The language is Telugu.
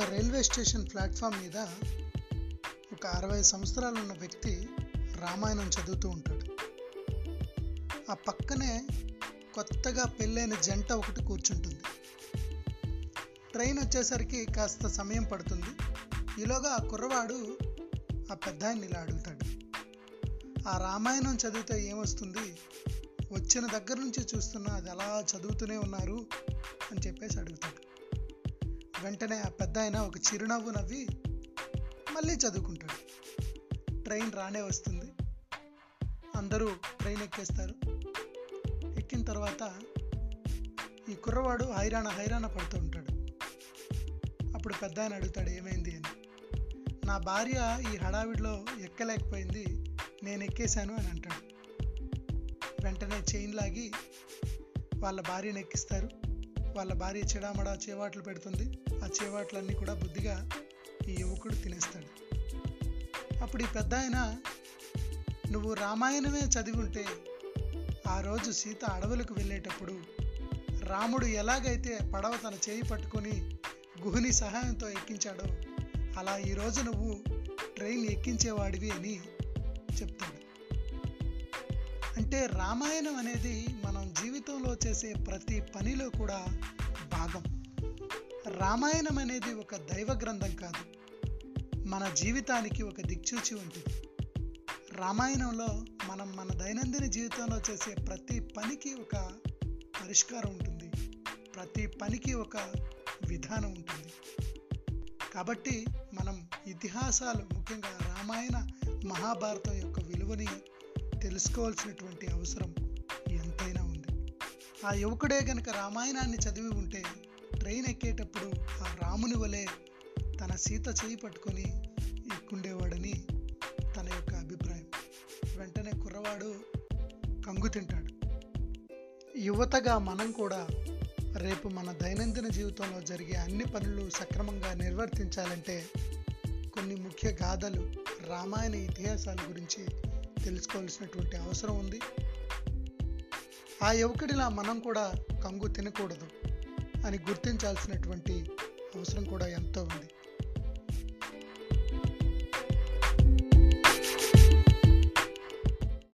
ఒక రైల్వే స్టేషన్ ప్లాట్ఫామ్ మీద ఒక అరవై సంవత్సరాలు ఉన్న వ్యక్తి రామాయణం చదువుతూ ఉంటాడు. ఆ పక్కనే కొత్తగా పెళ్ళైన జంట ఒకటి కూర్చుంటుంది. ట్రైన్ వచ్చేసరికి కాస్త సమయం పడుతుంది. ఈలోగా ఆ కుర్రవాడు ఆ పెద్ద ఇలా అడుగుతాడు. ఆ రామాయణం చదివితే ఏమొస్తుంది? వచ్చిన దగ్గర నుంచి చూస్తున్నా అది అలా చదువుతూనే ఉన్నారు అని చెప్పేసి అడుగుతాడు. వెంటనే ఆ పెద్ద ఆయన ఒక చిరునవ్వు నవ్వి మళ్ళీ చదువుకుంటాడు. ట్రైన్ రానే వస్తుంది. అందరూ ట్రైన్ ఎక్కేస్తారు. ఎక్కిన తర్వాత ఈ కుర్రవాడు హైరాణ హైరాణ పడుతూ ఉంటాడు. అప్పుడు పెద్ద ఆయన అడుగుతాడు ఏమైంది? అని. నా భార్య ఈ హడావిడిలో ఎక్కలేకపోయింది. నేను ఎక్కేశాను అని అంటాడు. వెంటనే చైన్ లాగి వాళ్ళ భార్యను ఎక్కిస్తారు. వాళ్ళ భార్య చెడామడా చేవాట్లు పెడుతుంది. ఆ చేవాట్లన్నీ కూడా బుద్ధిగా ఈ యువకుడు తినేస్తాడు. అప్పుడు ఈ పెద్ద ఆయన నువ్వు రామాయణమే చదివి ఉంటే ఆ రోజు సీత అడవులకు వెళ్ళేటప్పుడు రాముడు ఎలాగైతే పడవ తన చేయి పట్టుకొని గుహుని సహాయంతో ఎక్కించాడో అలా ఈరోజు నువ్వు ట్రైన్ ఎక్కించేవాడివి అని చెప్తాడు. అంటే రామాయణం అనేది మనం జీవితంలో చేసే ప్రతి పనిలో కూడా భాగం. రామాయణం అనేది ఒక దైవ గ్రంథం కాదు. మన జీవితానికి ఒక దిక్చూచి ఉంటుంది. రామాయణంలో మనం మన దైనందిన జీవితంలో చేసే ప్రతి పనికి ఒక పరిష్కారం ఉంటుంది. ప్రతి పనికి ఒక విధానం ఉంటుంది. కాబట్టి మనం ఇతిహాసాలు ముఖ్యంగా రామాయణ మహాభారతం యొక్క విలువని తెలుసుకోవాల్సినటువంటి అవసరం ఎంతైనా ఉంది. ఆ యువకుడే గనక రామాయణాన్ని చదివి ఉంటే ట్రైన్ ఎక్కేటప్పుడు ఆ రాముని వలె తన సీత చేయి పట్టుకొని ఎక్కుండేవాడని తన యొక్క అభిప్రాయం. వెంటనే కుర్రవాడు కంగు తింటాడు. యువతగా మనం కూడా రేపు మన దైనందిన జీవితంలో జరిగే అన్ని పనులు సక్రమంగా నిర్వర్తించాలంటే కొన్ని ముఖ్య గాథలు రామాయణ ఇతిహాసాల గురించి తెలుసుకోవాల్సినటువంటి అవసరం ఉంది. ఆ యువకుడిలా మనం కూడా కంగు తినకూడదు అని గుర్తించాల్సినటువంటి అవసరం కూడా ఎంతో ఉంది.